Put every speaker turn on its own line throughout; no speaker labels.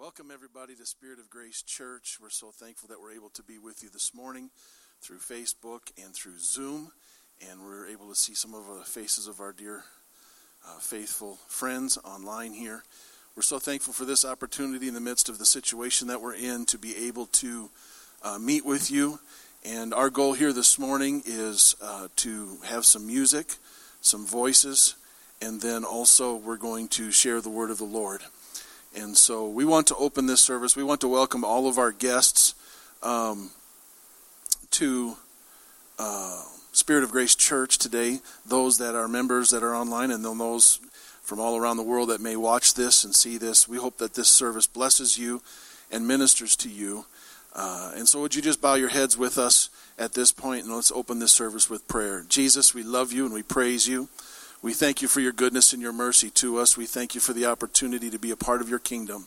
Welcome, everybody, to Spirit of Grace Church. We're so thankful that we're able to be with you this morning through Facebook and through Zoom. And we're able to see some of the faces of our dear uh, faithful friends online here. We're so thankful for this opportunity in the midst of the situation that we're in to be able to uh, meet with you. And our goal here this morning is uh, to have some music, some voices, and then also we're going to share the word of the Lord. And so we want to open this service. We want to welcome all of our guests um, to uh, Spirit of Grace Church today. Those that are members that are online, and then those from all around the world that may watch this and see this. We hope that this service blesses you and ministers to you. Uh, and so, would you just bow your heads with us at this point and let's open this service with prayer. Jesus, we love you and we praise you. We thank you for your goodness and your mercy to us. We thank you for the opportunity to be a part of your kingdom.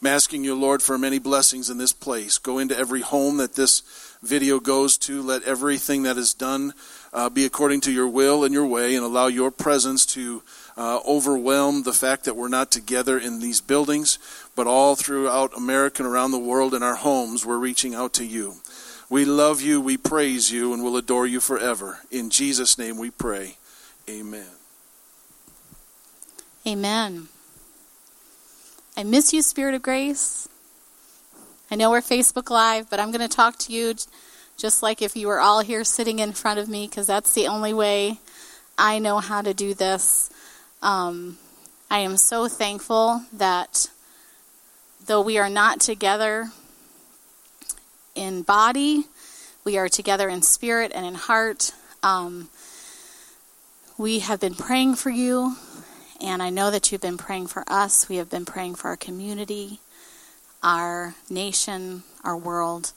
I'm asking you, Lord, for many blessings in this place. Go into every home that this video goes to. Let everything that is done uh, be according to your will and your way, and allow your presence to uh, overwhelm the fact that we're not together in these buildings, but all throughout America and around the world in our homes, we're reaching out to you. We love you, we praise you, and we'll adore you forever. In Jesus' name we pray. Amen.
Amen. I miss you, Spirit of Grace. I know we're Facebook Live, but I'm going to talk to you just like if you were all here sitting in front of me, because that's the only way I know how to do this. Um, I am so thankful that though we are not together in body, we are together in spirit and in heart. Um, we have been praying for you. And I know that you've been praying for us. We have been praying for our community, our nation, our world.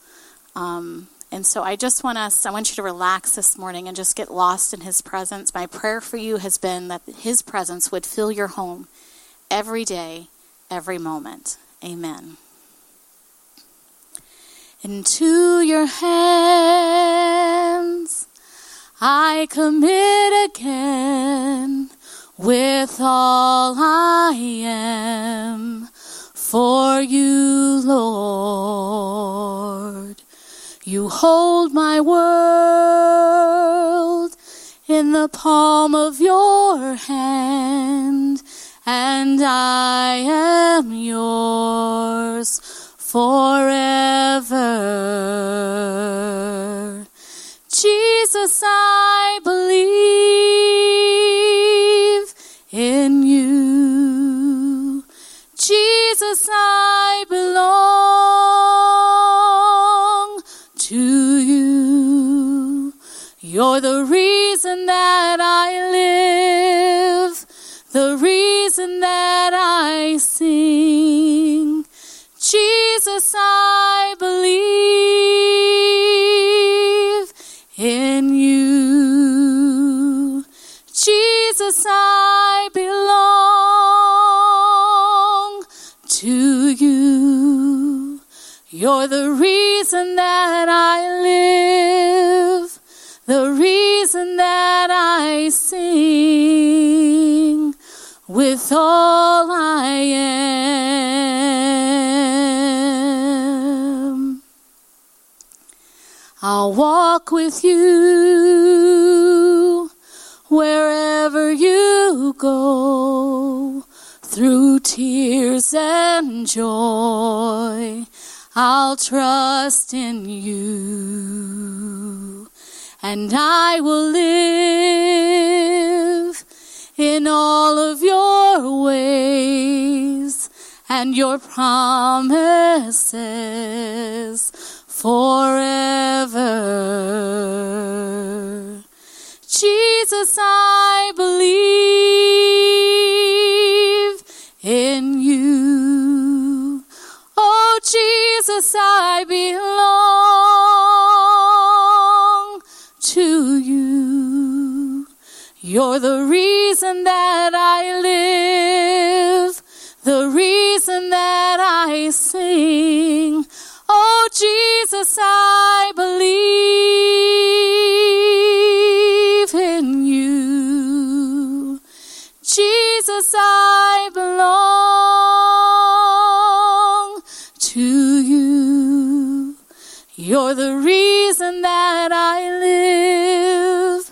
Um, and so I just want us, I want you to relax this morning and just get lost in His presence. My prayer for you has been that His presence would fill your home every day, every moment. Amen. Into your hands I commit again with all I am for you, Lord. You hold my world in the palm of your hand, and I am yours forever. Jesus, I believe in you. Jesus, I belong to you. You're the reason that I live, the reason that I sing. Jesus, I believe in you. Jesus, I You're the reason that I live, the reason that I sing with all I am. I'll walk with you wherever you go, through tears and joy. I'll trust in you, and I will live in all of your ways and your promises forever. Jesus, I believe in you. Jesus, I belong to you. You're the reason that I live, the reason that I sing. Oh, Jesus, I believe in you. Jesus, I belong You're the reason that I live,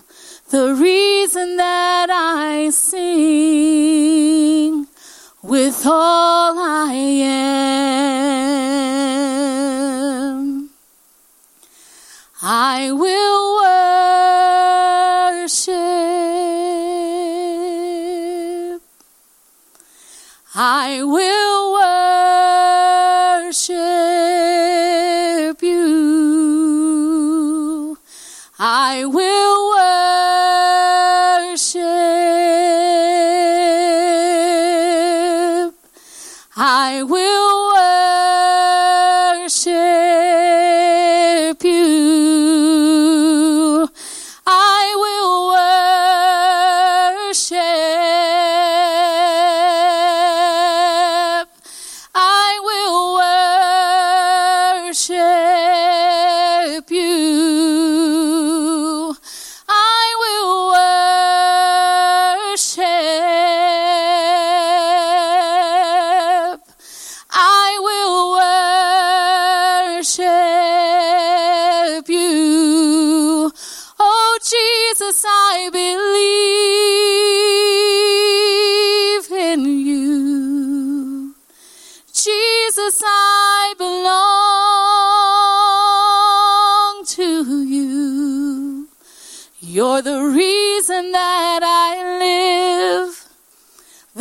the reason that I sing with all I am.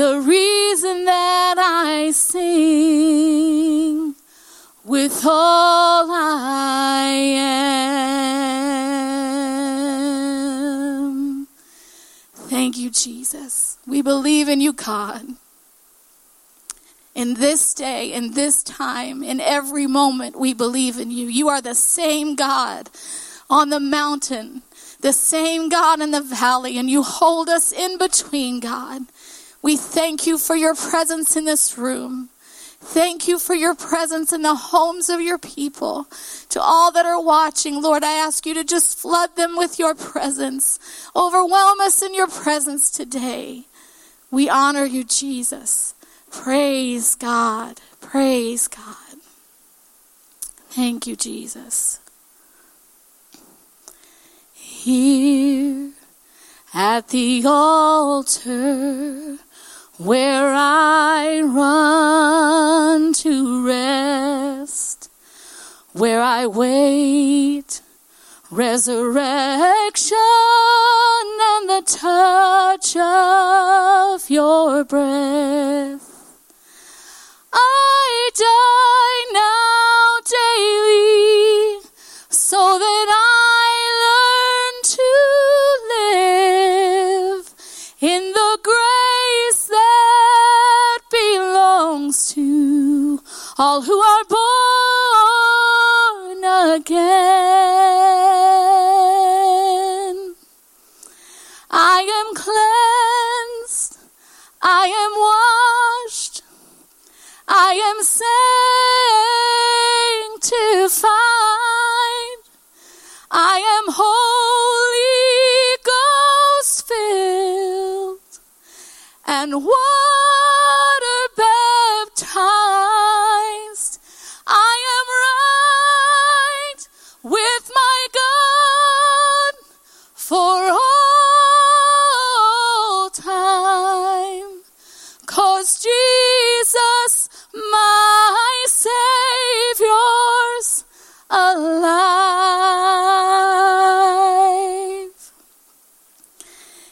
The reason that I sing with all I am. Thank you, Jesus. We believe in you, God. In this day, in this time, in every moment, we believe in you. You are the same God on the mountain, the same God in the valley, and you hold us in between, God. We thank you for your presence in this room. Thank you for your presence in the homes of your people. To all that are watching, Lord, I ask you to just flood them with your presence. Overwhelm us in your presence today. We honor you, Jesus. Praise God. Praise God. Thank you, Jesus. Here at the altar where I run to rest, where I wait resurrection and the touch of your breath. I die now all who are born again. I am cleansed. I am washed. I am sanctified. I am Holy Ghost filled and water alive.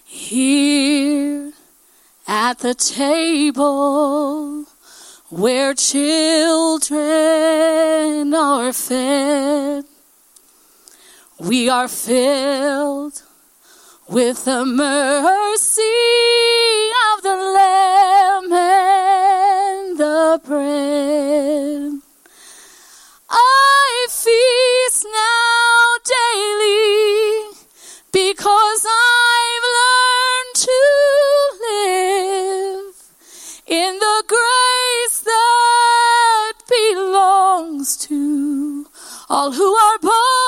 Here at the table where children are fed, we are filled with the mercy of the Lamb and the bread. Feast now daily because I've learned to live in the grace that belongs to all who are born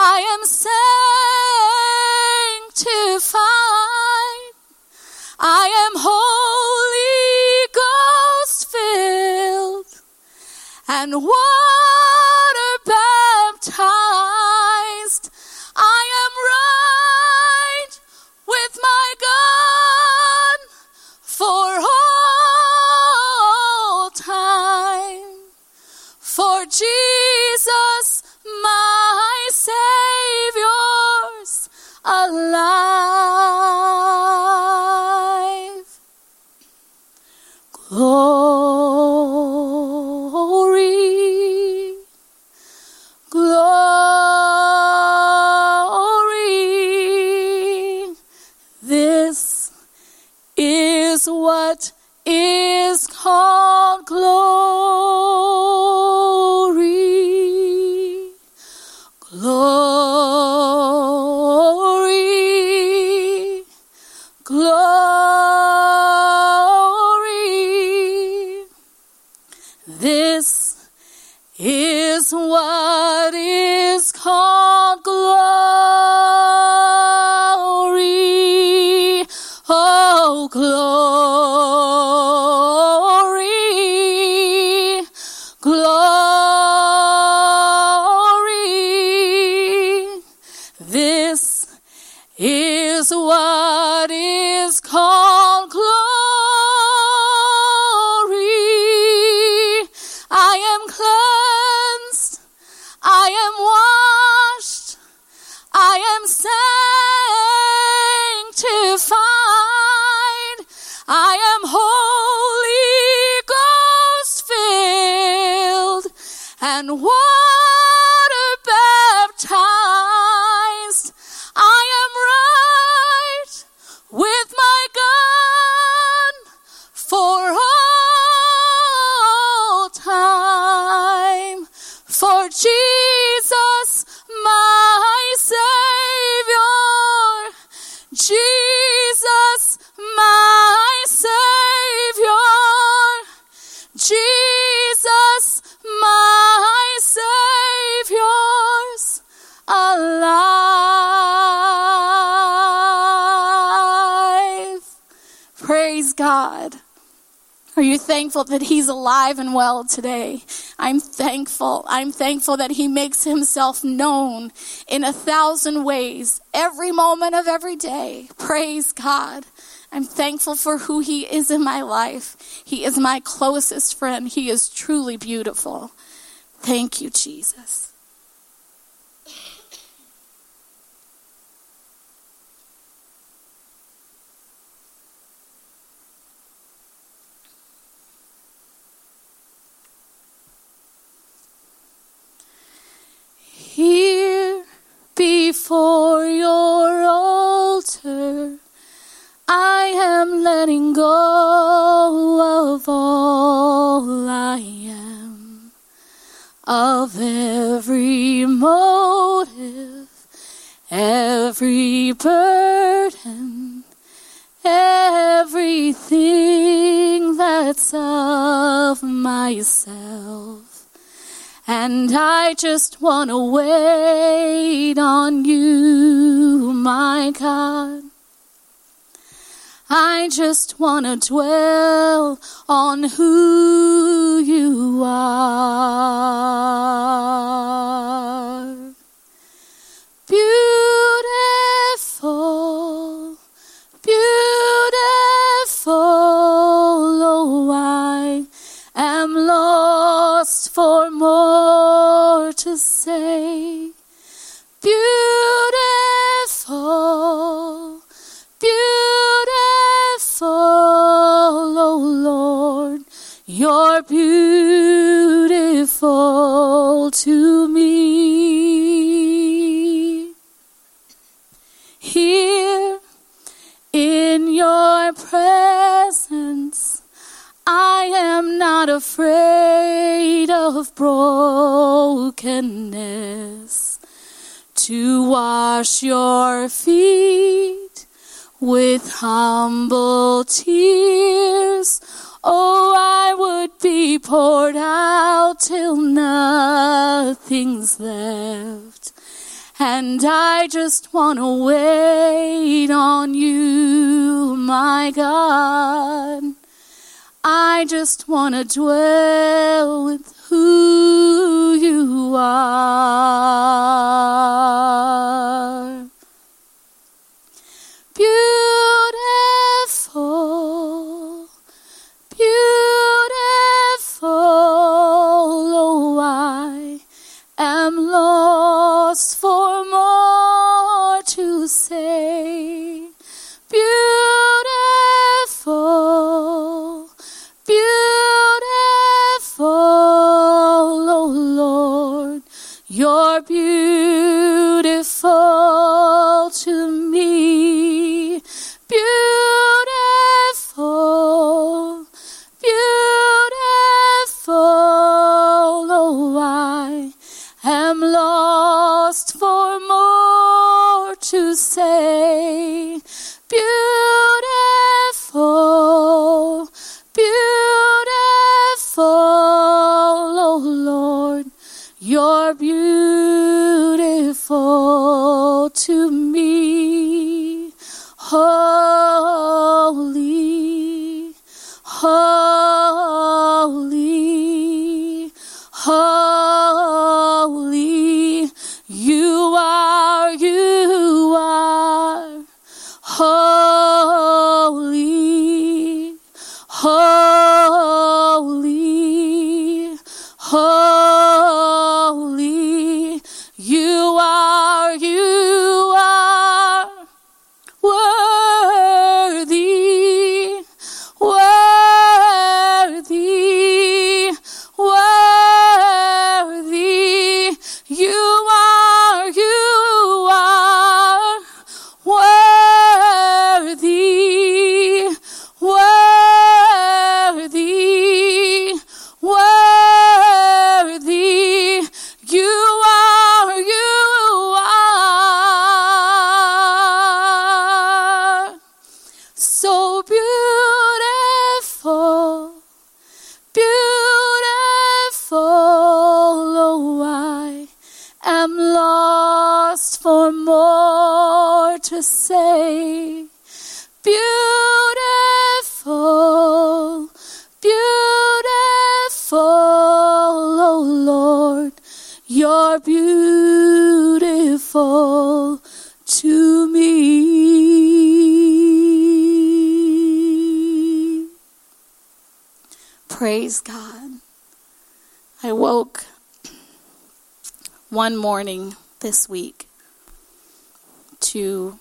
I am sanctified. I am Holy Ghost filled and water baptized. I am right with my God for all time. For Jesus, alive. Glory, glory. This is what is called glory. Alive and well today? I'm thankful. I'm thankful that He makes Himself known in a thousand ways every moment of every day. Praise God. I'm thankful for who He is in my life. He is my closest friend. He is truly beautiful. Thank you, Jesus. Here before your altar, I am letting go of all I am, of every motive, every burden, everything that's of myself. And I just want to wait on you, my God. I just want to dwell on who you are. Beautiful, beautiful, oh, I am lost for more beautiful to me. Here in your presence, I am not afraid of brokenness to wash your feet with humble tears. Oh, I would be poured out till nothing's left. And I just want to wait on you, my God. I just want to dwell with who you are. Beautiful, to say. Beautiful, beautiful, oh Lord, you're beautiful to me. Praise God. I woke one morning this week to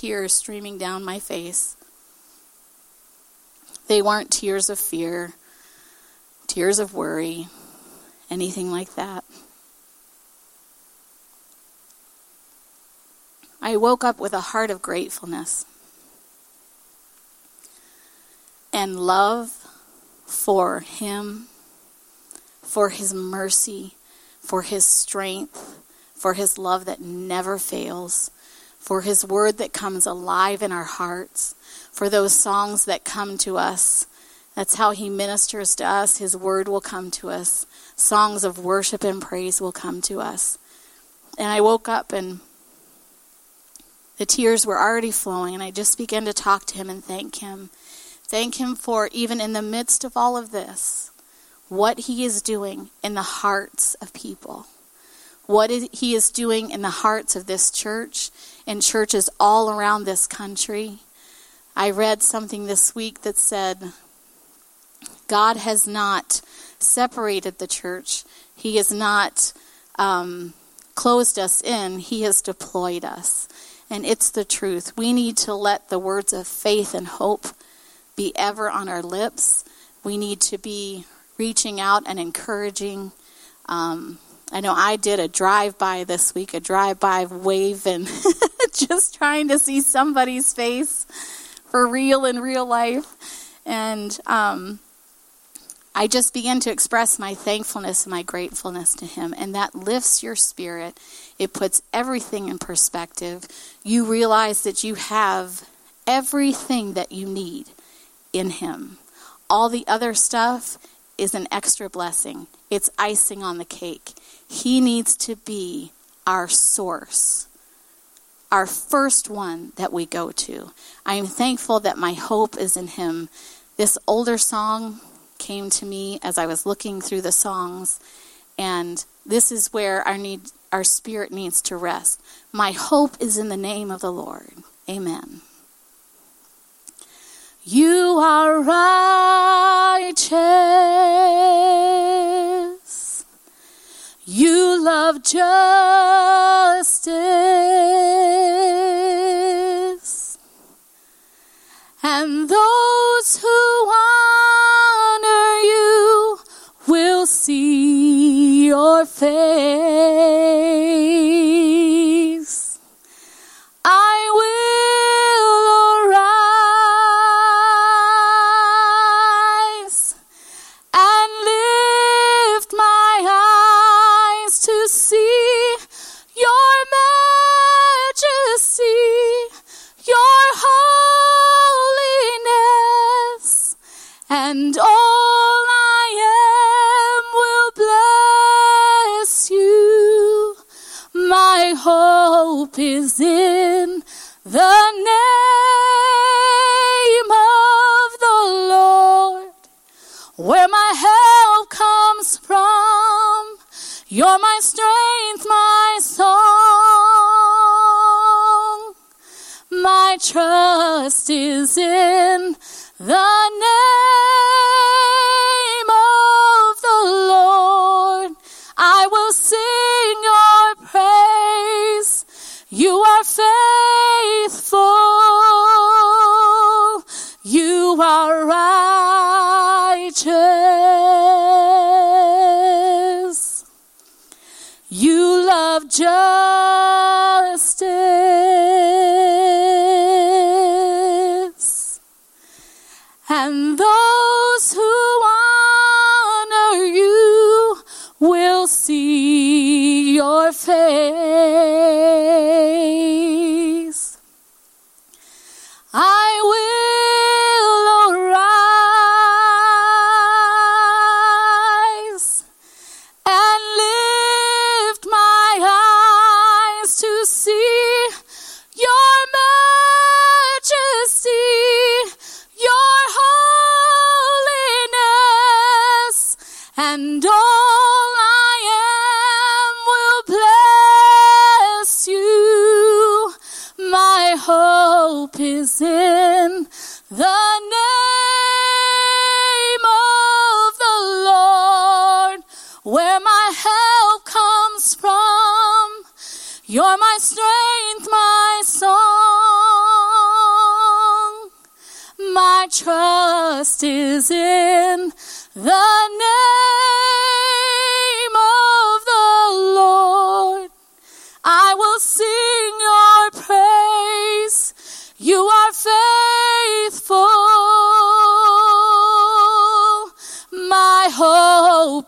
tears streaming down my face. They weren't tears of fear, tears of worry, anything like that. I woke up with a heart of gratefulness and love for Him, for His mercy, for His strength, for His love that never fails, for His word that comes alive in our hearts, for those songs that come to us. That's how He ministers to us. His word will come to us. Songs of worship and praise will come to us. And I woke up and the tears were already flowing, and I just began to talk to Him and thank Him. Thank Him for, even in the midst of all of this, what He is doing in the hearts of people. What He is doing in the hearts of this church and churches all around this country. I read something this week that said, God has not separated the church, He has not um, closed us in, He has deployed us. And it's the truth. We need to let the words of faith and hope be ever on our lips. We need to be reaching out and encouraging. Um, I know I did a drive by this week, a drive by wave, and just trying to see somebody's face for real in real life. And um, I just began to express my thankfulness and my gratefulness to Him, and that lifts your spirit. It puts everything in perspective. You realize that you have everything that you need in Him. All the other stuff is an extra blessing, it's icing on the cake. He needs to be our source, our first one that we go to. I am thankful that my hope is in Him. This older song came to me as I was looking through the songs, and this is where our need our spirit needs to rest. My hope is in the name of the Lord. Amen. You are righteous. You love justice. And those who honor you will see your face. Hope is in the name of the Lord, where my help comes from. You're my strength, my song. My trust is in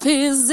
hope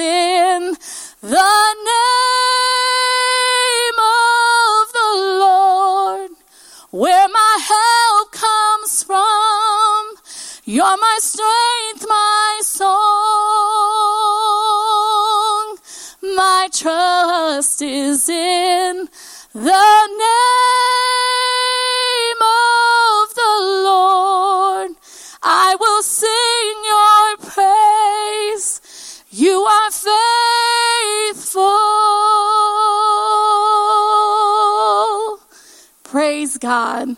God.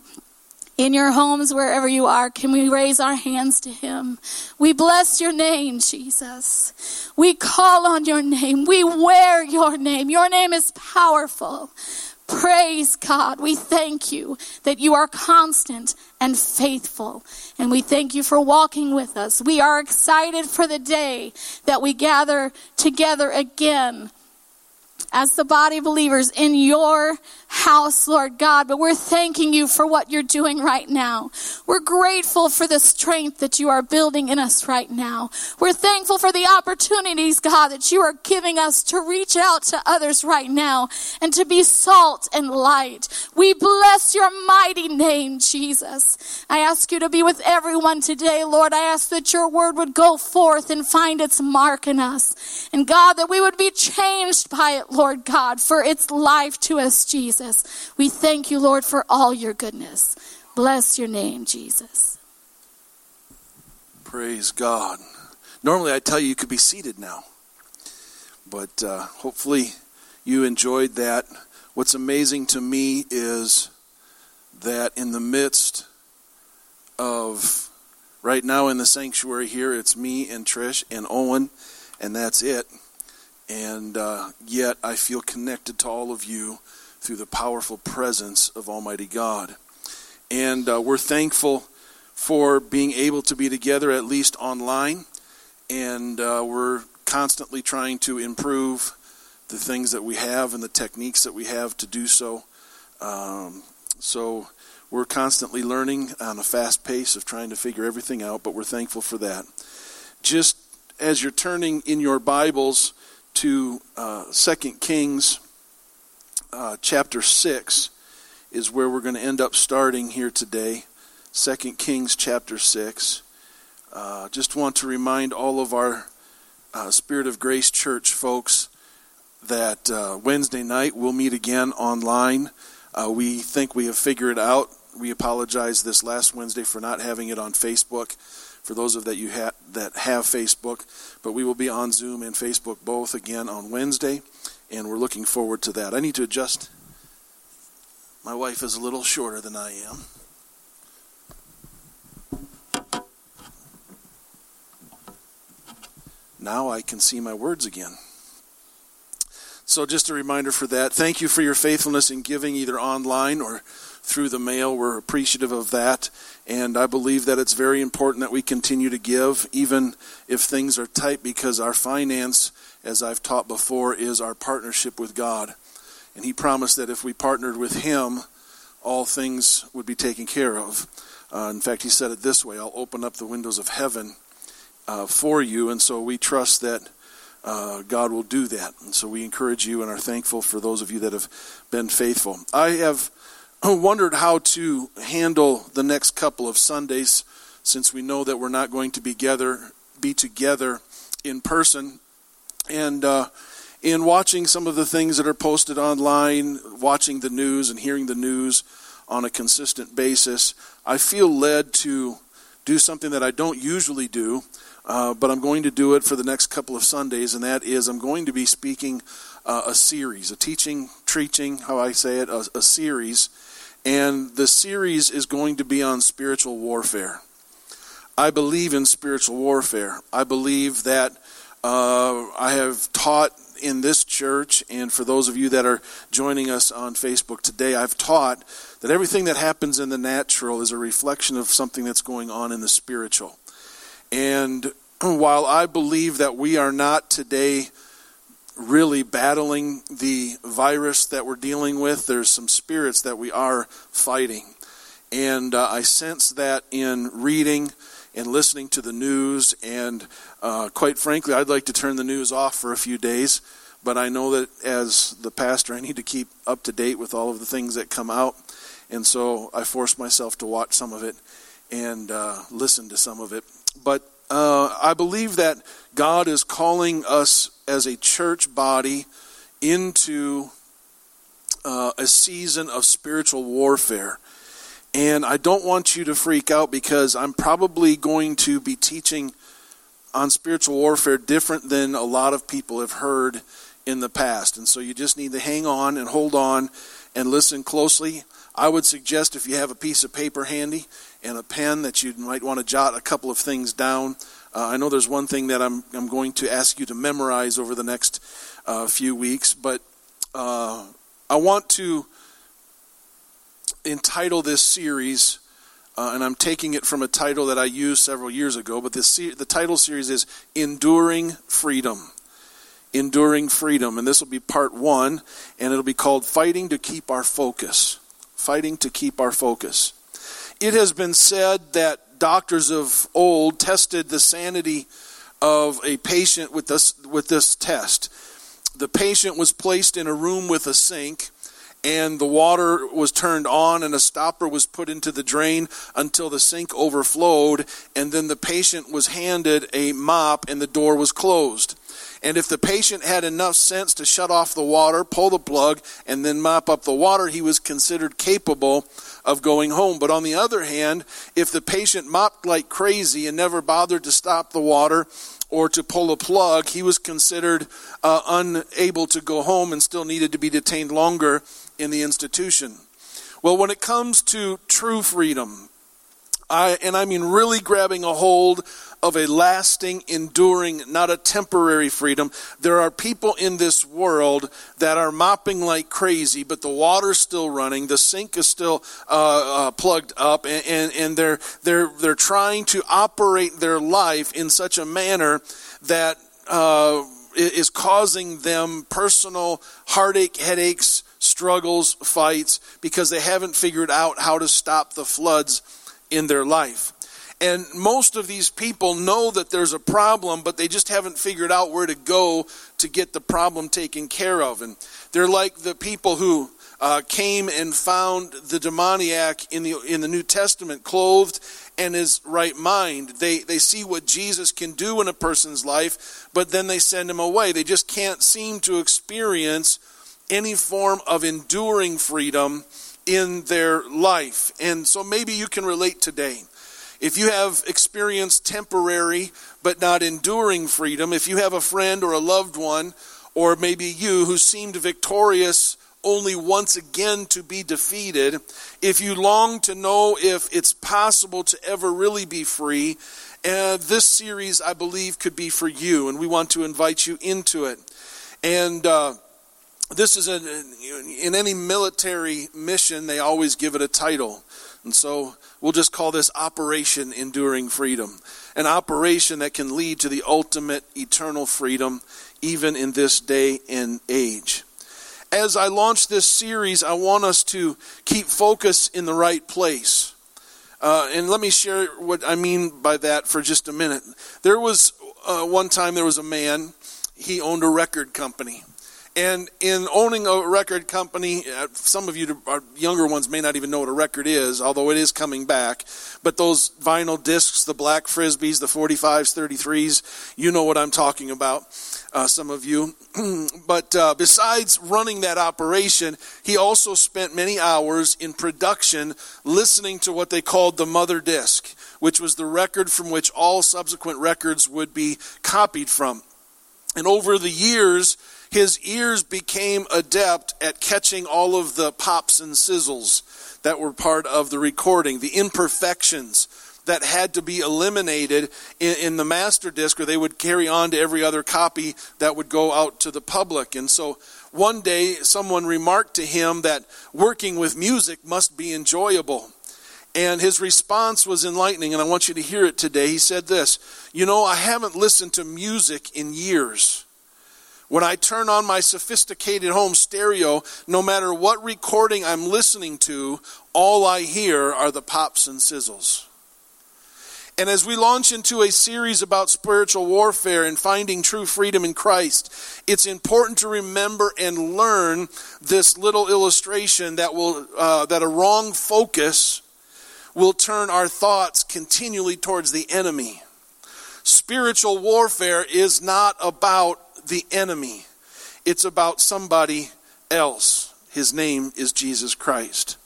In your homes, wherever you are, can we raise our hands to Him? We bless your name, Jesus. We call on your name. We wear your name. Your name is powerful. Praise God. We thank you that you are constant and faithful. And we thank you for walking with us. We are excited for the day that we gather together again as the body of believers in your house, Lord God. But we're thanking you for what you're doing right now. We're grateful for the strength that you are building in us right now. We're thankful for the opportunities, God, that you are giving us to reach out to others right now and to be salt and light. We bless your mighty name, Jesus. I ask you to be with everyone today, Lord. I ask that your word would go forth and find its mark in us. And God, that we would be changed by it, Lord. God, for its life to us, Jesus. We thank you, Lord, for all your goodness. Bless your name, Jesus.
Praise God. Normally, I tell you you could be seated now, but uh, hopefully you enjoyed that. What's amazing to me is that in the midst of right now in the sanctuary here, it's me and Trish and Owen, and that's it. And uh, yet I feel connected to all of you through the powerful presence of Almighty God. And uh, we're thankful for being able to be together, at least online. And uh, we're constantly trying to improve the things that we have and the techniques that we have to do so. Um, so we're constantly learning on a fast pace of trying to figure everything out, but we're thankful for that. Just as you're turning in your Bibles to uh, 2 Kings uh, chapter 6 is where we're going to end up starting here today. 2 Kings chapter 6. Uh, just want to remind all of our uh, Spirit of Grace Church folks that uh, Wednesday night we'll meet again online. Uh, we think we have figured it out we apologize this last Wednesday for not having it on Facebook. For those of that you ha- that have Facebook, but we will be on Zoom and Facebook both again on Wednesday, and we're looking forward to that. I need to adjust. My wife is a little shorter than I am. Now I can see my words again. So, just a reminder for that. Thank you for your faithfulness in giving either online or through the mail. We're appreciative of that. And I believe that it's very important that we continue to give, even if things are tight, because our finance, as I've taught before, is our partnership with God. And He promised that if we partnered with Him, all things would be taken care of. Uh, in fact, He said it this way I'll open up the windows of heaven uh, for you. And so we trust that. Uh, God will do that. And so we encourage you and are thankful for those of you that have been faithful. I have wondered how to handle the next couple of Sundays since we know that we're not going to be together, be together in person. And uh, in watching some of the things that are posted online, watching the news and hearing the news on a consistent basis, I feel led to do something that I don't usually do, uh, but I'm going to do it for the next couple of Sundays, and that is I'm going to be speaking uh, a series, a teaching, preaching, how I say it, a, a series and the series is going to be on spiritual warfare. I believe in spiritual warfare. I believe that uh, I have taught in this church, and for those of you that are joining us on Facebook today, I've taught that everything that happens in the natural is a reflection of something that's going on in the spiritual. And while I believe that we are not today really battling the virus that we're dealing with. There's some spirits that we are fighting. And uh, I sense that in reading and listening to the news. And uh, quite frankly, I'd like to turn the news off for a few days. But I know that as the pastor, I need to keep up to date with all of the things that come out. And so I force myself to watch some of it and uh, listen to some of it. But uh, I believe that God is calling us as a church body into uh, a season of spiritual warfare. And I don't want you to freak out because I'm probably going to be teaching on spiritual warfare different than a lot of people have heard in the past. And so you just need to hang on and hold on and listen closely. I would suggest if you have a piece of paper handy and a pen that you might want to jot a couple of things down. Uh, I know there's one thing that I'm, I'm going to ask you to memorize over the next uh, few weeks, but uh, I want to entitle this series, uh, and I'm taking it from a title that I used several years ago, but this the title series is Enduring Freedom. Enduring Freedom, and this will be part one, and it'll be called Fighting to Keep Our Focus. Fighting to Keep Our Focus. It has been said that doctors of old tested the sanity of a patient with this, with this test. The patient was placed in a room with a sink, and the water was turned on and a stopper was put into the drain until the sink overflowed and then the patient was handed a mop and the door was closed. And if the patient had enough sense to shut off the water pull the plug and then mop up the water he was considered capable of going home. But on the other hand if the patient mopped like crazy and never bothered to stop the water or to pull a plug, he was considered uh, unable to go home and still needed to be detained longer in the institution. Well, when it comes to true freedom, I, and I mean really grabbing a hold of a lasting, enduring, not a temporary freedom. There are people in this world that are mopping like crazy, but the water's still running, the sink is still uh, uh, plugged up, and, and, and they're, they're, they're trying to operate their life in such a manner that uh, is causing them personal heartache, headaches, struggles, fights, because they haven't figured out how to stop the floods in their life. And most of these people know that there's a problem, but they just haven't figured out where to go to get the problem taken care of. And they're like the people who uh, came and found the demoniac in the in the New Testament, clothed and his right mind. They they see what Jesus can do in a person's life, but then they send him away. They just can't seem to experience any form of enduring freedom in their life. And so maybe you can relate today. If you have experienced temporary but not enduring freedom, if you have a friend or a loved one, or maybe you who seemed victorious only once again to be defeated, if you long to know if it's possible to ever really be free, uh, this series, I believe, could be for you, and we want to invite you into it. And uh, this is a, in any military mission, they always give it a title. And so we'll just call this Operation Enduring Freedom. An operation that can lead to the ultimate eternal freedom, even in this day and age. As I launch this series, I want us to keep focus in the right place. Uh, and let me share what I mean by that for just a minute. There was uh, one time there was a man, he owned a record company. And in owning a record company, uh, some of you, younger ones, may not even know what a record is, although it is coming back. But those vinyl discs, the black frisbees, the 45s, 33s, you know what I'm talking about, uh, some of you. but uh, besides running that operation, he also spent many hours in production listening to what they called the mother disc, which was the record from which all subsequent records would be copied from. And over the years, his ears became adept at catching all of the pops and sizzles that were part of the recording, the imperfections that had to be eliminated in, in, the master disc, or they would carry on to every other copy that would go out to the public. And so one day, someone remarked to him that working with music must be enjoyable. And his response was enlightening, and I want you to hear it today. He said this You know, I haven't listened to music in years. When I turn on my sophisticated home stereo, no matter what recording I'm listening to, all I hear are the pops and sizzles. And as we launch into a series about spiritual warfare and finding true freedom in Christ, it's important to remember and learn this little illustration that will uh, that a wrong focus will turn our thoughts continually towards the enemy. Spiritual warfare is not about the enemy, it's about somebody else. His name is Jesus Christ.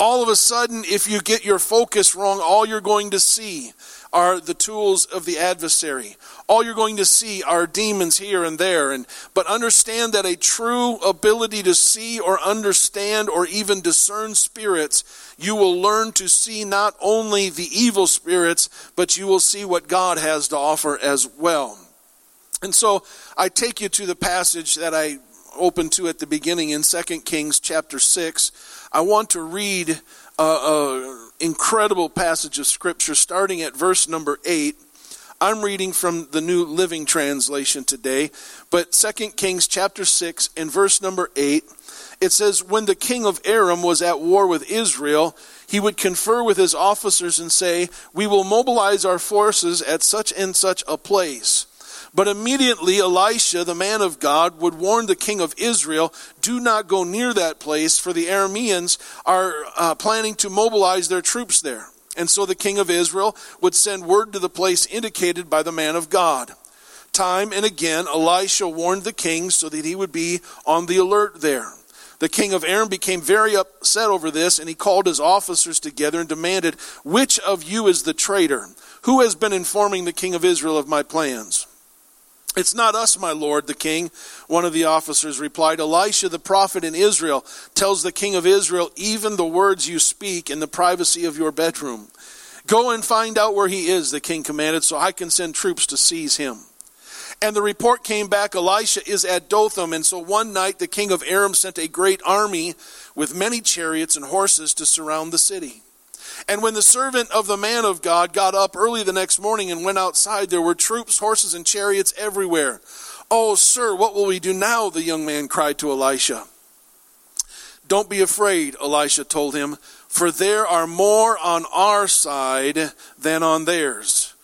All of a sudden, if you get your focus wrong, all you're going to see are the tools of the adversary. All you're going to see are demons here and there. And, but understand that a true ability to see or understand or even discern spirits, you will learn to see not only the evil spirits, but you will see what God has to offer as well. And so I take you to the passage that I opened to at the beginning in 2 Kings chapter 6. I want to read an incredible passage of scripture starting at verse number 8. I'm reading from the New Living Translation today, but 2 Kings chapter 6 and verse number 8, it says, When the king of Aram was at war with Israel, he would confer with his officers and say, We will mobilize our forces at such and such a place. But immediately Elisha, the man of God, would warn the king of Israel do not go near that place, for the Arameans are uh, planning to mobilize their troops there. And so the king of Israel would send word to the place indicated by the man of God. Time and again, Elisha warned the king so that he would be on the alert there. The king of Aram became very upset over this, and he called his officers together and demanded, Which of you is the traitor? Who has been informing the king of Israel of my plans? It's not us, my lord, the king, one of the officers replied. Elisha, the prophet in Israel, tells the king of Israel even the words you speak in the privacy of your bedroom. Go and find out where he is, the king commanded, so I can send troops to seize him. And the report came back Elisha is at Dothan. And so one night the king of Aram sent a great army with many chariots and horses to surround the city. And when the servant of the man of God got up early the next morning and went outside, there were troops, horses, and chariots everywhere. Oh, sir, what will we do now? The young man cried to Elisha. Don't be afraid, Elisha told him, for there are more on our side than on theirs.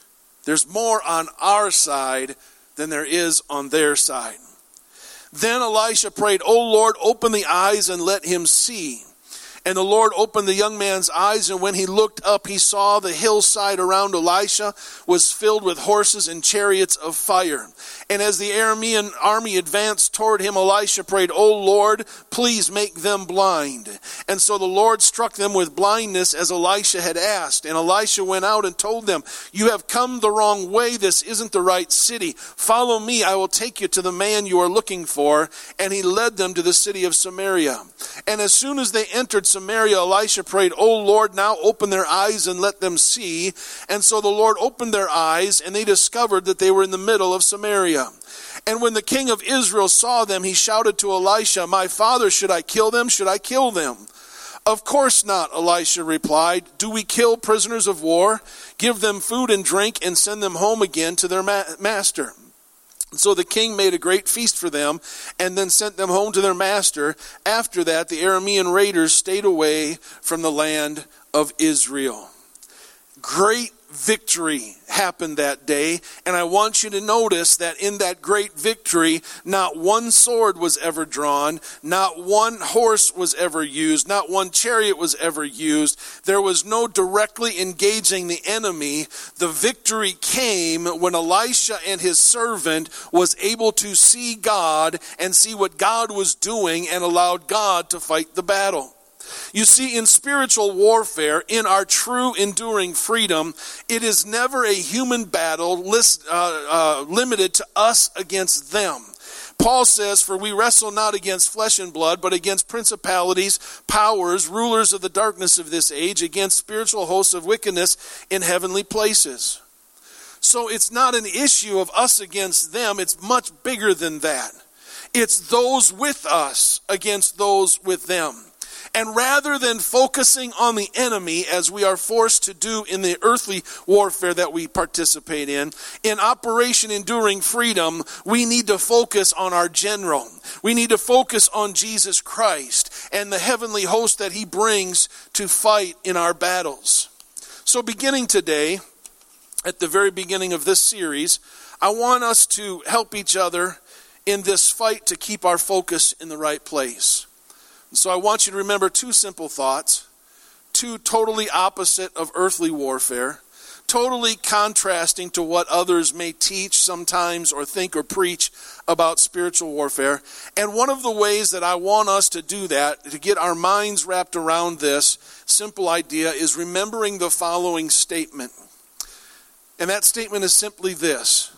There's more on our side than there is on their side. Then Elisha prayed, O Lord, open the eyes and let him see. And the Lord opened the young man's eyes, and when he looked up, he saw the hillside around Elisha was filled with horses and chariots of fire. And as the Aramean army advanced toward him, Elisha prayed, O Lord, please make them blind. And so the Lord struck them with blindness as Elisha had asked. And Elisha went out and told them, You have come the wrong way. This isn't the right city. Follow me. I will take you to the man you are looking for. And he led them to the city of Samaria. And as soon as they entered Samaria, Elisha prayed, O Lord, now open their eyes and let them see. And so the Lord opened their eyes, and they discovered that they were in the middle of Samaria. And when the king of Israel saw them, he shouted to Elisha, My father, should I kill them? Should I kill them? Of course not, Elisha replied. Do we kill prisoners of war, give them food and drink, and send them home again to their ma- master? So the king made a great feast for them and then sent them home to their master. After that, the Aramean raiders stayed away from the land of Israel. Great victory happened that day. And I want you to notice that in that great victory, not one sword was ever drawn, not one horse was ever used, not one chariot was ever used. There was no directly engaging the enemy. The victory came when Elisha and his servant was able to see God and see what God was doing and allowed God to fight the battle. You see, in spiritual warfare, in our true enduring freedom, it is never a human battle list, uh, uh, limited to us against them. Paul says, For we wrestle not against flesh and blood, but against principalities, powers, rulers of the darkness of this age, against spiritual hosts of wickedness in heavenly places. So it's not an issue of us against them, it's much bigger than that. It's those with us against those with them. And rather than focusing on the enemy as we are forced to do in the earthly warfare that we participate in, in Operation Enduring Freedom, we need to focus on our general. We need to focus on Jesus Christ and the heavenly host that he brings to fight in our battles. So, beginning today, at the very beginning of this series, I want us to help each other in this fight to keep our focus in the right place. So I want you to remember two simple thoughts, two totally opposite of earthly warfare, totally contrasting to what others may teach sometimes or think or preach about spiritual warfare. And one of the ways that I want us to do that, to get our minds wrapped around this simple idea, is remembering the following statement. And that statement is simply this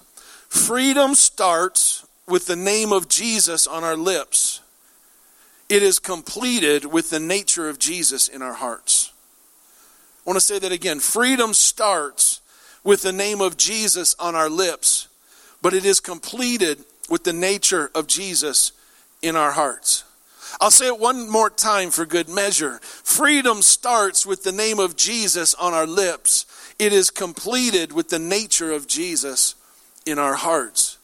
Freedom starts with the name of Jesus on our lips it is completed with the nature of Jesus in our hearts. I want to say that again. Freedom starts with the name of Jesus on our lips, but it is completed with the nature of Jesus in our hearts. I'll say it one more time for good measure. Freedom starts with the name of Jesus on our lips. It is completed with the nature of Jesus in our hearts.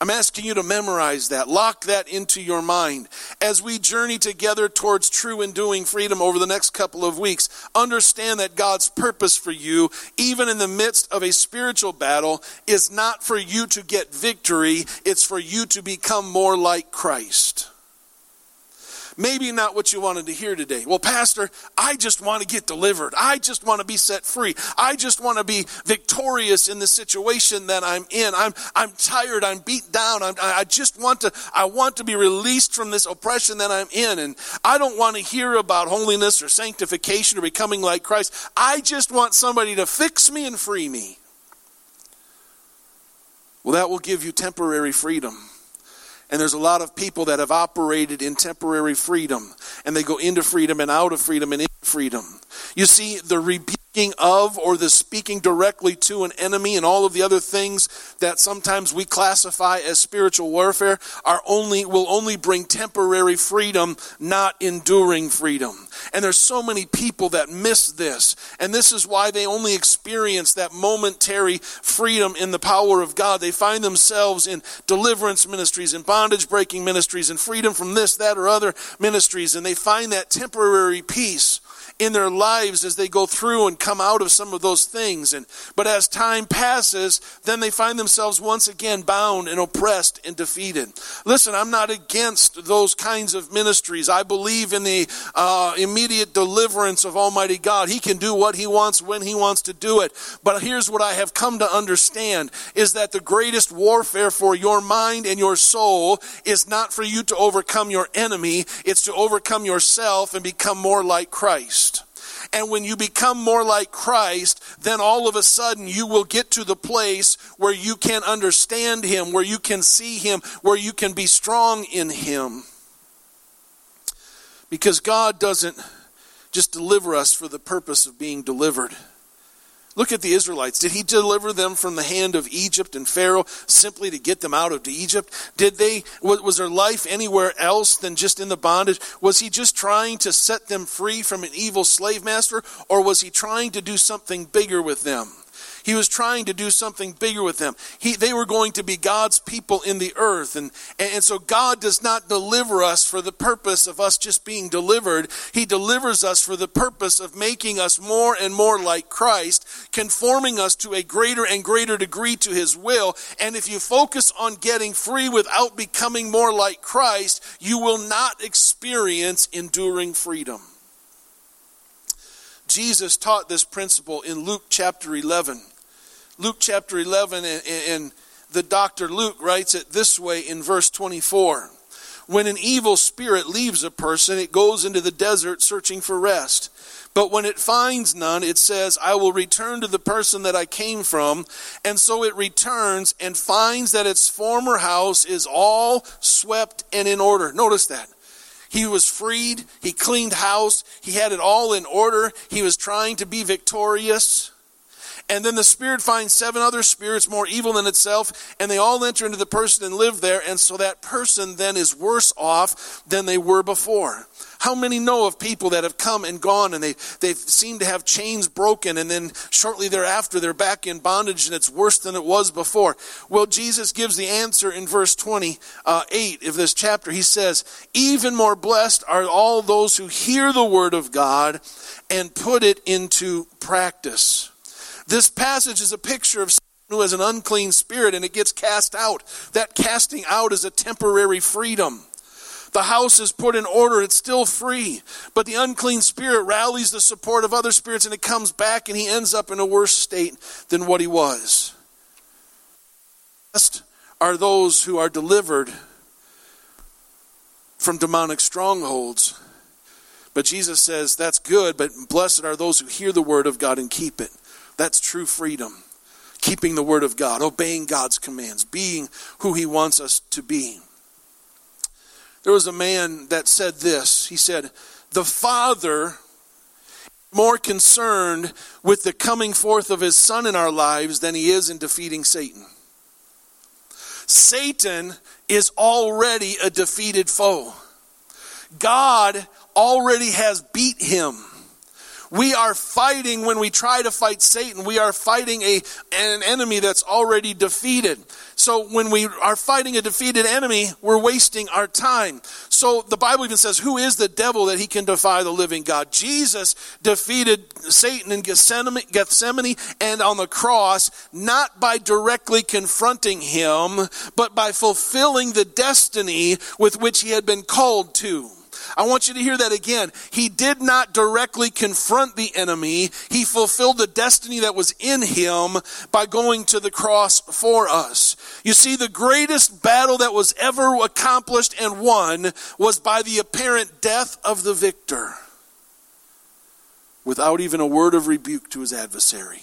I'm asking you to memorize that, lock that into your mind. As we journey together towards true and doing freedom over the next couple of weeks, understand that God's purpose for you, even in the midst of a spiritual battle, is not for you to get victory, it's for you to become more like Christ. Maybe not what you wanted to hear today. Well, Pastor, I just want to get delivered. I just want to be set free. I just want to be victorious in the situation that I'm in. I'm, I'm tired. I'm beat down. I'm, I just want to, I want to be released from this oppression that I'm in. And I don't want to hear about holiness or sanctification or becoming like Christ. I just want somebody to fix me and free me. Well, that will give you temporary freedom. And there's a lot of people that have operated in temporary freedom, and they go into freedom and out of freedom and into freedom. You see, the rebuking of or the speaking directly to an enemy and all of the other things that sometimes we classify as spiritual warfare are only will only bring temporary freedom, not enduring freedom. And there's so many people that miss this. And this is why they only experience that momentary freedom in the power of God. They find themselves in deliverance ministries and bondage breaking ministries and freedom from this, that, or other ministries. And they find that temporary peace in their lives as they go through and come out of some of those things. And but as time passes, then they find themselves once again bound and oppressed and defeated. Listen, I'm not against those kinds of ministries. I believe in the uh, immediate deliverance of Almighty God. He can do what He wants when He wants to do it. But here's what I have come to understand: is that the greatest warfare for your mind and your soul is not for you to overcome your enemy; it's to overcome yourself and become more like Christ. And when you become more like Christ, then all of a sudden you will get to the place where you can understand Him, where you can see Him, where you can be strong in Him. Because God doesn't just deliver us for the purpose of being delivered. Look at the Israelites. Did he deliver them from the hand of Egypt and Pharaoh simply to get them out of Egypt? Did they was their life anywhere else than just in the bondage? Was he just trying to set them free from an evil slave master or was he trying to do something bigger with them? He was trying to do something bigger with them. He, they were going to be God's people in the earth. And, and so God does not deliver us for the purpose of us just being delivered. He delivers us for the purpose of making us more and more like Christ, conforming us to a greater and greater degree to his will. And if you focus on getting free without becoming more like Christ, you will not experience enduring freedom. Jesus taught this principle in Luke chapter 11. Luke chapter 11, and, and the doctor Luke writes it this way in verse 24. When an evil spirit leaves a person, it goes into the desert searching for rest. But when it finds none, it says, I will return to the person that I came from. And so it returns and finds that its former house is all swept and in order. Notice that. He was freed. He cleaned house. He had it all in order. He was trying to be victorious. And then the spirit finds seven other spirits more evil than itself, and they all enter into the person and live there. And so that person then is worse off than they were before. How many know of people that have come and gone and they, they seem to have chains broken and then shortly thereafter they're back in bondage and it's worse than it was before? Well, Jesus gives the answer in verse 28 uh, of this chapter. He says, Even more blessed are all those who hear the word of God and put it into practice. This passage is a picture of someone who has an unclean spirit and it gets cast out. That casting out is a temporary freedom. The house is put in order, it's still free. But the unclean spirit rallies the support of other spirits and it comes back and he ends up in a worse state than what he was. Blessed are those who are delivered from demonic strongholds. But Jesus says that's good, but blessed are those who hear the word of God and keep it. That's true freedom. Keeping the word of God, obeying God's commands, being who he wants us to be. There was a man that said this. He said, The Father more concerned with the coming forth of his son in our lives than he is in defeating Satan. Satan is already a defeated foe. God already has beat him. We are fighting when we try to fight Satan. We are fighting a, an enemy that's already defeated. So when we are fighting a defeated enemy, we're wasting our time. So the Bible even says, Who is the devil that he can defy the living God? Jesus defeated Satan in Gethsemane and on the cross, not by directly confronting him, but by fulfilling the destiny with which he had been called to. I want you to hear that again. He did not directly confront the enemy. He fulfilled the destiny that was in him by going to the cross for us. You see, the greatest battle that was ever accomplished and won was by the apparent death of the victor without even a word of rebuke to his adversary.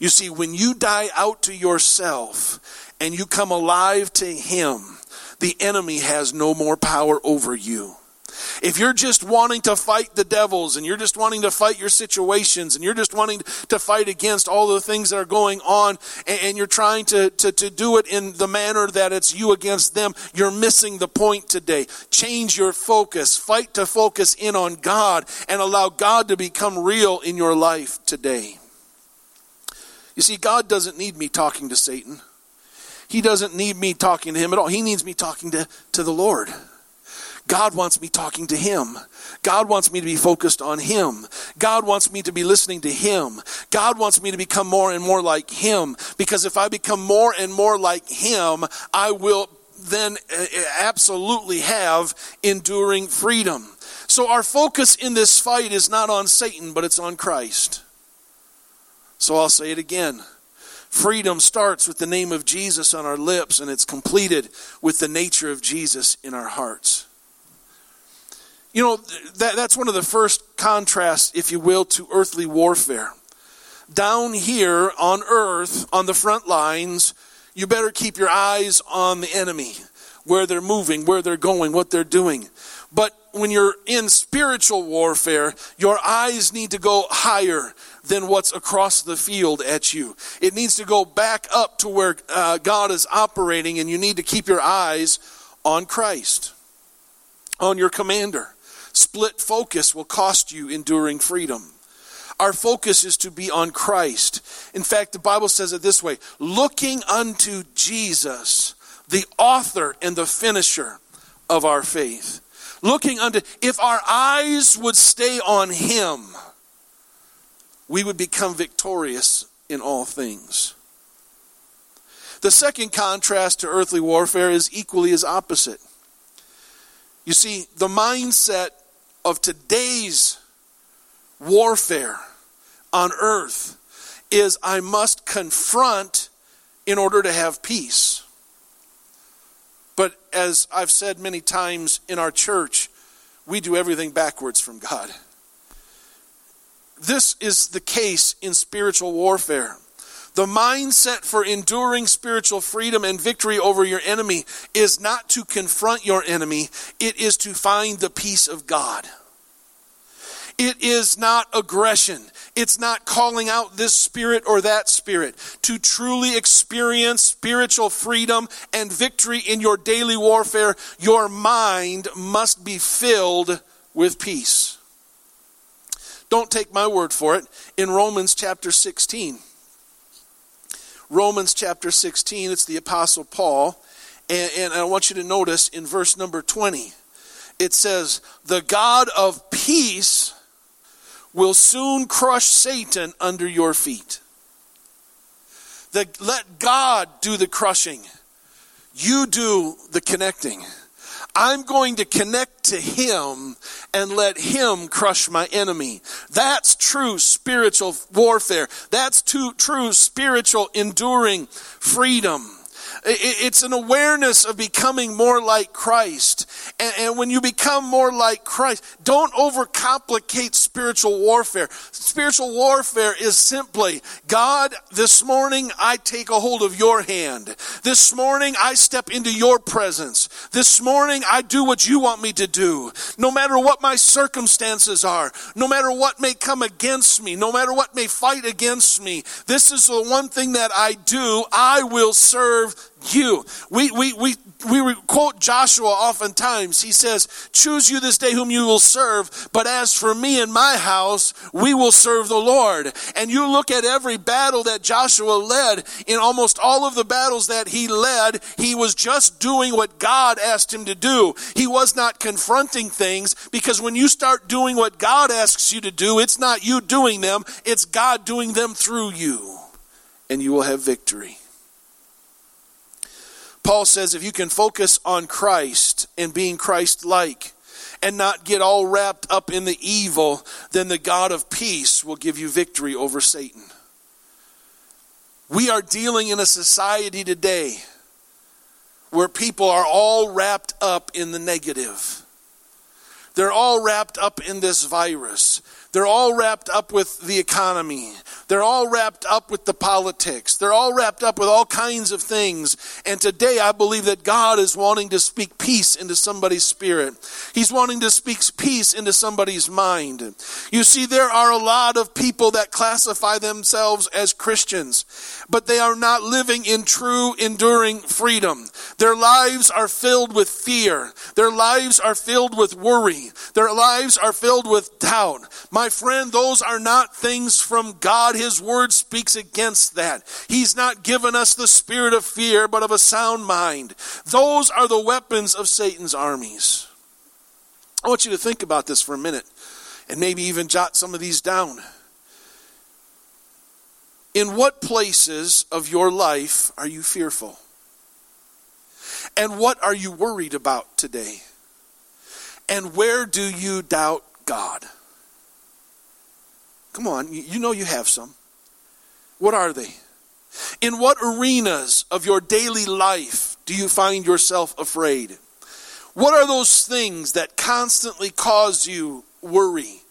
You see, when you die out to yourself and you come alive to him, the enemy has no more power over you. If you're just wanting to fight the devils and you're just wanting to fight your situations and you're just wanting to fight against all the things that are going on and, you're trying to, to, to do it in the manner that it's you against them, you're missing the point today. Change your focus. Fight to focus in on God and allow God to become real in your life today. You see, God doesn't need me talking to Satan. He doesn't need me talking to him at all. He needs me talking to, to the Lord. God wants me talking to Him. God wants me to be focused on Him. God wants me to be listening to Him. God wants me to become more and more like Him. Because if I become more and more like Him, I will then uh, absolutely have enduring freedom. So our focus in this fight is not on Satan, but it's on Christ. So I'll say it again. Freedom starts with the name of Jesus on our lips, and it's completed with the nature of Jesus in our hearts. You know, that, that's one of the first contrasts, if you will, to earthly warfare. Down here on earth, on the front lines, you better keep your eyes on the enemy, where they're moving, where they're going, what they're doing. But when you're in spiritual warfare, your eyes need to go higher than what's across the field at you. It needs to go back up to where uh, God is operating, and you need to keep your eyes on Christ, on your commander. Split focus will cost you enduring freedom. Our focus is to be on Christ. In fact, the Bible says it this way looking unto Jesus, the author and the finisher of our faith. Looking unto, if our eyes would stay on Him, we would become victorious in all things. The second contrast to earthly warfare is equally as opposite. You see, the mindset of today's warfare on earth is I must confront in order to have peace. But as I've said many times in our church, we do everything backwards from God. This is the case in spiritual warfare. The mindset for enduring spiritual freedom and victory over your enemy is not to confront your enemy, it is to find the peace of God. It is not aggression. It's not calling out this spirit or that spirit. To truly experience spiritual freedom and victory in your daily warfare, your mind must be filled with peace. Don't take my word for it. In Romans chapter 16, Romans chapter 16. It's the Apostle Paul. And, and, I want you to notice in verse number 20, it says, The God of peace will soon crush Satan under your feet. The, let God do the crushing. You do the connecting. I'm going to connect to Him and let Him crush my enemy. That's true spiritual warfare. That's true, true spiritual enduring freedom. It's an awareness of becoming more like Christ. And, when you become more like Christ, don't overcomplicate spiritual warfare. Spiritual warfare is simply, God, this morning I take a hold of your hand. This morning I step into your presence. This morning I do what you want me to do. No matter what my circumstances are, no matter what may come against me, no matter what may fight against me, this is the one thing that I do. I will serve you. We, we, we, we quote Joshua oftentimes. He says, Choose you this day whom you will serve, but as for me and my house, we will serve the Lord. And you look at every battle that Joshua led, in almost all of the battles that he led, he was just doing what God asked him to do. He was not confronting things because when you start doing what God asks you to do, it's not you doing them, it's God doing them through you. And you will have victory. Paul says if you can focus on Christ and being Christ like and not get all wrapped up in the evil, then the God of peace will give you victory over Satan. We are dealing in a society today where people are all wrapped up in the negative. They're all wrapped up in this virus. They're all wrapped up with the economy. They're all wrapped up with the politics. They're all wrapped up with all kinds of things. And today I believe that God is wanting to speak peace into somebody's spirit. He's wanting to speak peace into somebody's mind. You see, there are a lot of people that classify themselves as Christians, but they are not living in true, enduring freedom. Their lives are filled with fear. Their lives are filled with worry. Their lives are filled with doubt. My friend, those are not things from God. His word speaks against that. He's not given us the spirit of fear, but of a sound mind. Those are the weapons of Satan's armies. I want you to think about this for a minute and maybe even jot some of these down. In what places of your life are you fearful? And what are you worried about today? And where do you doubt God? Come on, you know you have some. What are they? In what arenas of your daily life do you find yourself afraid? What are those things that constantly cause you worry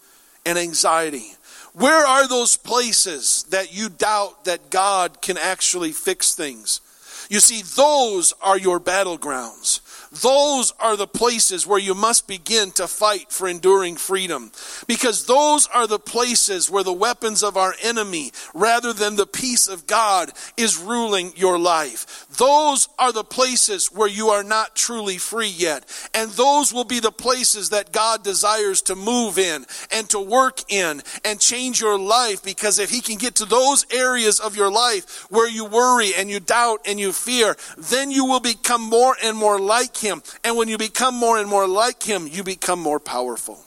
and anxiety? Where are those places that you doubt that God can actually fix things? You see, those are your battlegrounds. Those are the places where you must begin to fight for enduring freedom. Because those are the places where the weapons of our enemy, rather than the peace of God, is ruling your life. Those are the places where you are not truly free yet. And those will be the places that God desires to move in and to work in and change your life. Because if He can get to those areas of your life where you worry and you doubt and you fear, then you will become more and more like Him. And when you become more and more like Him, you become more powerful.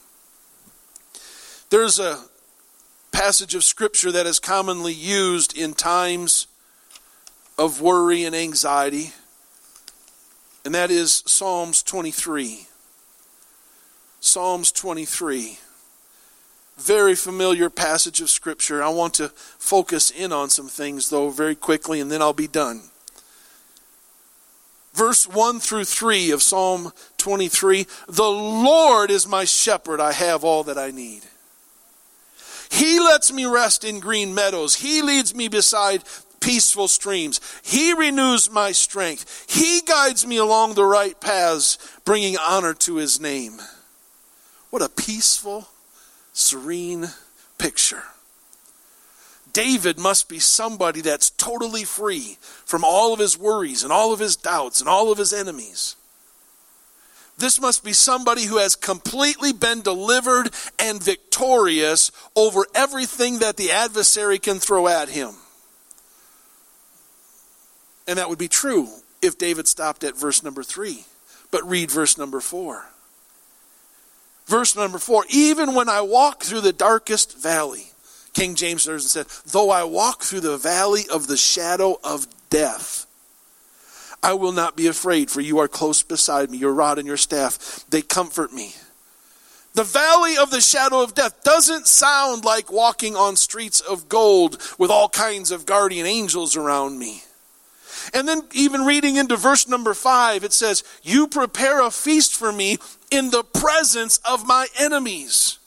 There's a passage of Scripture that is commonly used in times of worry and anxiety, and that is Psalms 23. Psalms 23. Very familiar passage of Scripture. I want to focus in on some things, though, very quickly, and then I'll be done. Verse 1 through 3 of Psalm 23 The Lord is my shepherd, I have all that I need. He lets me rest in green meadows. He leads me beside peaceful streams. He renews my strength. He guides me along the right paths, bringing honor to his name. What a peaceful, serene picture. David must be somebody that's totally free from all of his worries and all of his doubts and all of his enemies. This must be somebody who has completely been delivered and victorious over everything that the adversary can throw at him. And that would be true if David stopped at verse number three. But read verse number four. Verse number four Even when I walk through the darkest valley, King James said, Though I walk through the valley of the shadow of death, I will not be afraid, for you are close beside me. Your rod and your staff, they comfort me. The valley of the shadow of death doesn't sound like walking on streets of gold with all kinds of guardian angels around me. And then, even reading into verse number five, it says, You prepare a feast for me in the presence of my enemies.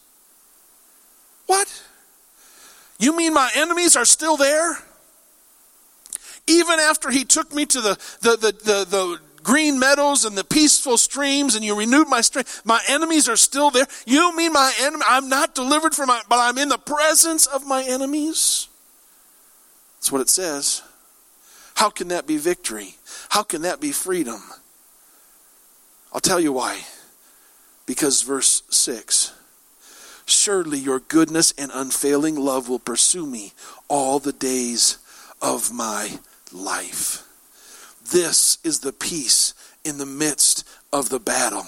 What? You mean my enemies are still there? Even after he took me to the, the, the, the, the green meadows and the peaceful streams and you renewed my strength. My enemies are still there. You mean my enemy? I'm not delivered from my, but I'm in the presence of my enemies. That's what it says. How can that be victory? How can that be freedom? I'll tell you why. Because verse 6 Surely your goodness and unfailing love will pursue me all the days of my life. This is the peace in the midst of the battle.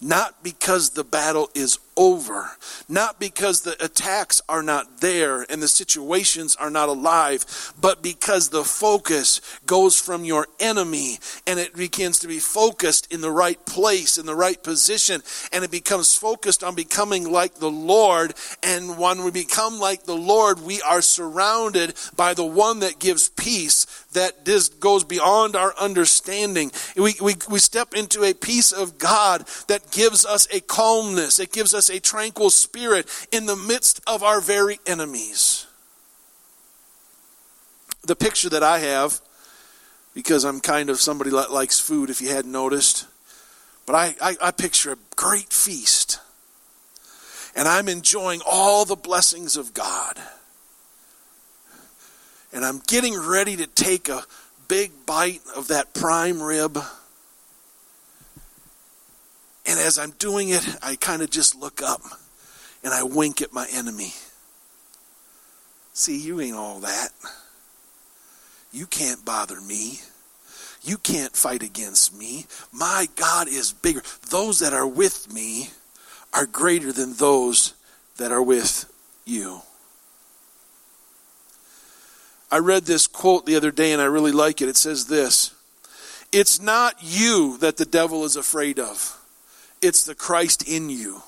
Not because the battle is over, not because the attacks are not there and the situations are not alive, but because the focus goes from your enemy and it begins to be focused in the right place, in the right position, and it becomes focused on becoming like the Lord. And when we become like the Lord, we are surrounded by the one that gives peace that goes beyond our understanding. We, we, we step into a peace of God that gives us a calmness, it gives us a tranquil spirit in the midst of our very enemies. The picture that I have, because I'm kind of somebody that likes food, if you hadn't noticed, but I, I, I picture a great feast. And I'm enjoying all the blessings of God. And I'm getting ready to take a big bite of that prime rib. And as I'm doing it, I kind of just look up and I wink at my enemy. See, you ain't all that. You can't bother me. You can't fight against me. My God is bigger. Those that are with me are greater than those that are with you. I read this quote the other day and I really like it. It says this It's not you that the devil is afraid of it's the Christ in you.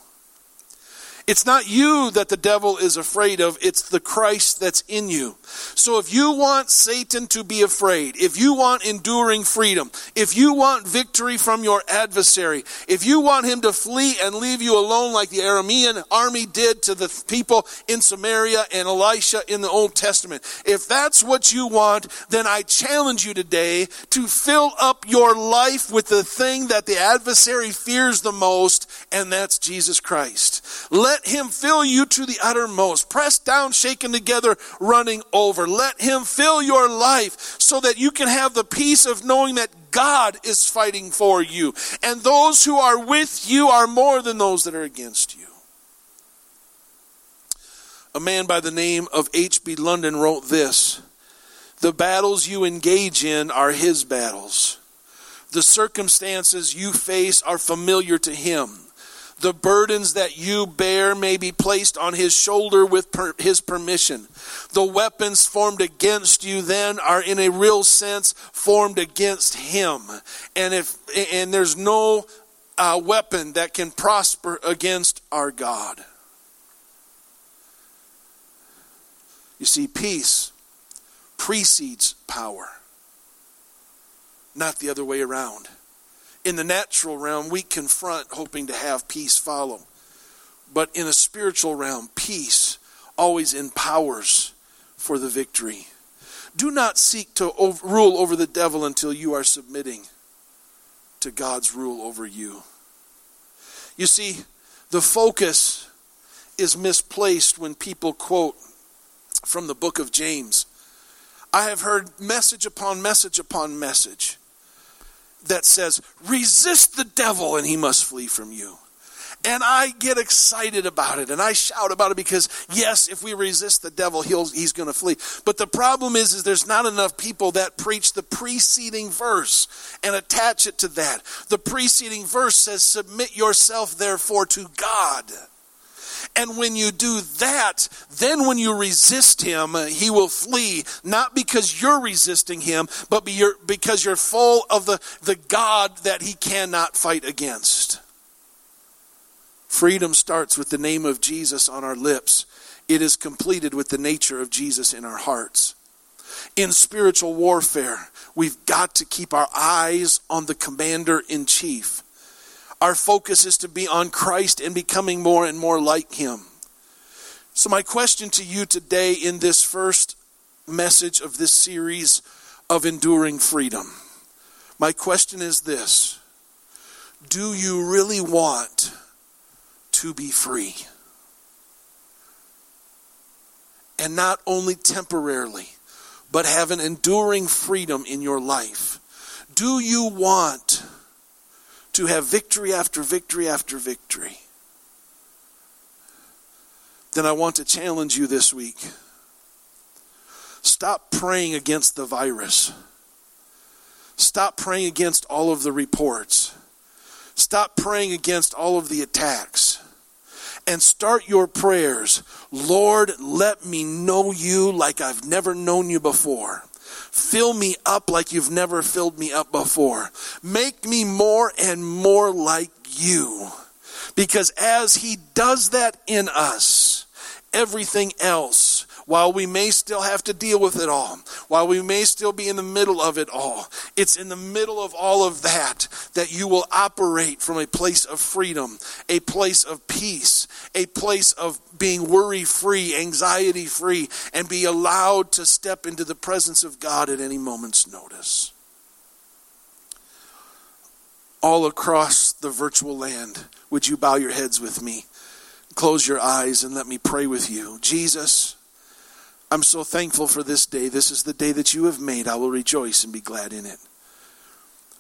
It's not you that the devil is afraid of, it's the Christ that's in you. So if you want Satan to be afraid, if you want enduring freedom, if you want victory from your adversary, if you want him to flee and leave you alone like the Aramean army did to the people in Samaria and Elisha in the Old Testament, if that's what you want, then I challenge you today to fill up your life with the thing that the adversary fears the most, and that's Jesus Christ. Let him fill you to the uttermost, pressed down, shaken together, running over. Let him fill your life so that you can have the peace of knowing that God is fighting for you. And those who are with you are more than those that are against you. A man by the name of H.B. London wrote this The battles you engage in are his battles. The circumstances you face are familiar to him the burdens that you bear may be placed on his shoulder with per, his permission. The weapons formed against you then are in a real sense formed against him. And if and there's no uh, weapon that can prosper against our God. You see, peace precedes power, not the other way around in the natural realm, we confront hoping to have peace follow. But in a spiritual realm, peace always empowers for the victory. Do not seek to over, rule over the devil until you are submitting to God's rule over you. You see, the focus is misplaced when people quote from the book of James. I have heard message upon message upon message that says, resist the devil and he must flee from you. And I get excited about it and I shout about it because yes, if we resist the devil, he's going to flee. But the problem is, is there's not enough people that preach the preceding verse and attach it to that. The preceding verse says, submit yourself therefore to God. And when you do that, then when you resist him, he will flee, not because you're resisting him, but because you're full of the, the God that he cannot fight against. Freedom starts with the name of Jesus on our lips. It is completed with the nature of Jesus in our hearts. In spiritual warfare, we've got to keep our eyes on the commander in chief. Our focus is to be on Christ and becoming more and more like Him. So, my question to you today in this first message of this series of enduring freedom, my question is this Do you really want to be free? And not only temporarily, but have an enduring freedom in your life? Do you want to have victory after victory after victory? Then I want to challenge you this week. Stop praying against the virus. Stop praying against all of the reports. Stop praying against all of the attacks. And start your prayers. Lord, let me know you like I've never known you before. Fill me up like you've never filled me up before. Make me more and more like you. Because as He does that in us, everything else while we may still have to deal with it all, while we may still be in the middle of it all, it's in the middle of all of that that you will operate from a place of freedom, a place of peace, a place of being worry free, anxiety free, and be allowed to step into the presence of God at any moment's notice. All across the virtual land, would you bow your heads with me? Close your eyes and let me pray with you. Jesus, I'm so thankful for this day. This is the day that you have made. I will rejoice and be glad in it.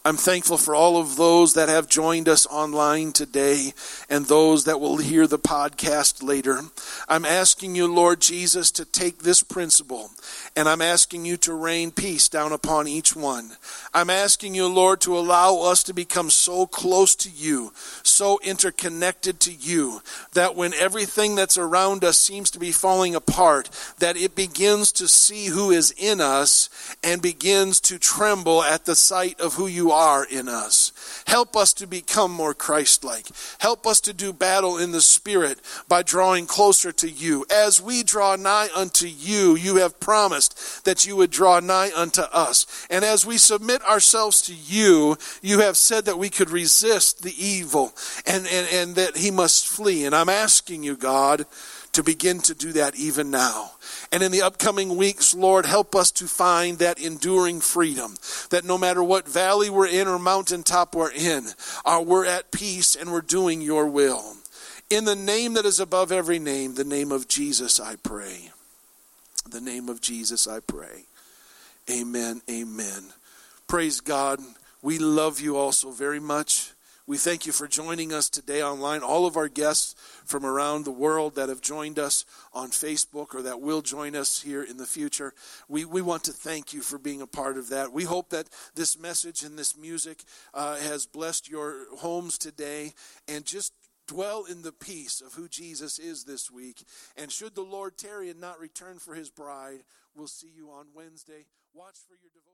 I'm thankful for all of those that have joined us online today and those that will hear the podcast later. I'm asking you, Lord Jesus, to take this principle and I'm asking you to rain peace down upon each one. I'm asking you, Lord, to allow us to become so close to you, so interconnected to you, that when everything that's around us seems to be falling apart, that it begins to see who is in us and begins to tremble at the sight of who are in us. Help us to become more Christ like. Help us to do battle in the Spirit by drawing closer to you. As we draw nigh unto you, you have promised that you would draw nigh unto us. And as we submit ourselves to you, you have said that we could resist the evil and, and, and that he must flee. And I'm asking you, God, to begin to do that even now. And in the upcoming weeks, Lord, help us to find that enduring freedom that no matter what valley we're in or mountaintop we're in, uh, we're at peace and we're doing your will. In the name that is above every name, the name of Jesus, I pray. The name of Jesus, I pray. Amen. Amen. Praise God. We love you also very much. We thank you for joining us today online. All of our guests from around the world that have joined us on Facebook or that will join us here in the future, we, we want to thank you for being a part of that. We hope that this message and this music uh, has blessed your homes today and just dwell in the peace of who Jesus is this week. And should the Lord tarry and not return for his bride, we'll see you on Wednesday. Watch for your devotion.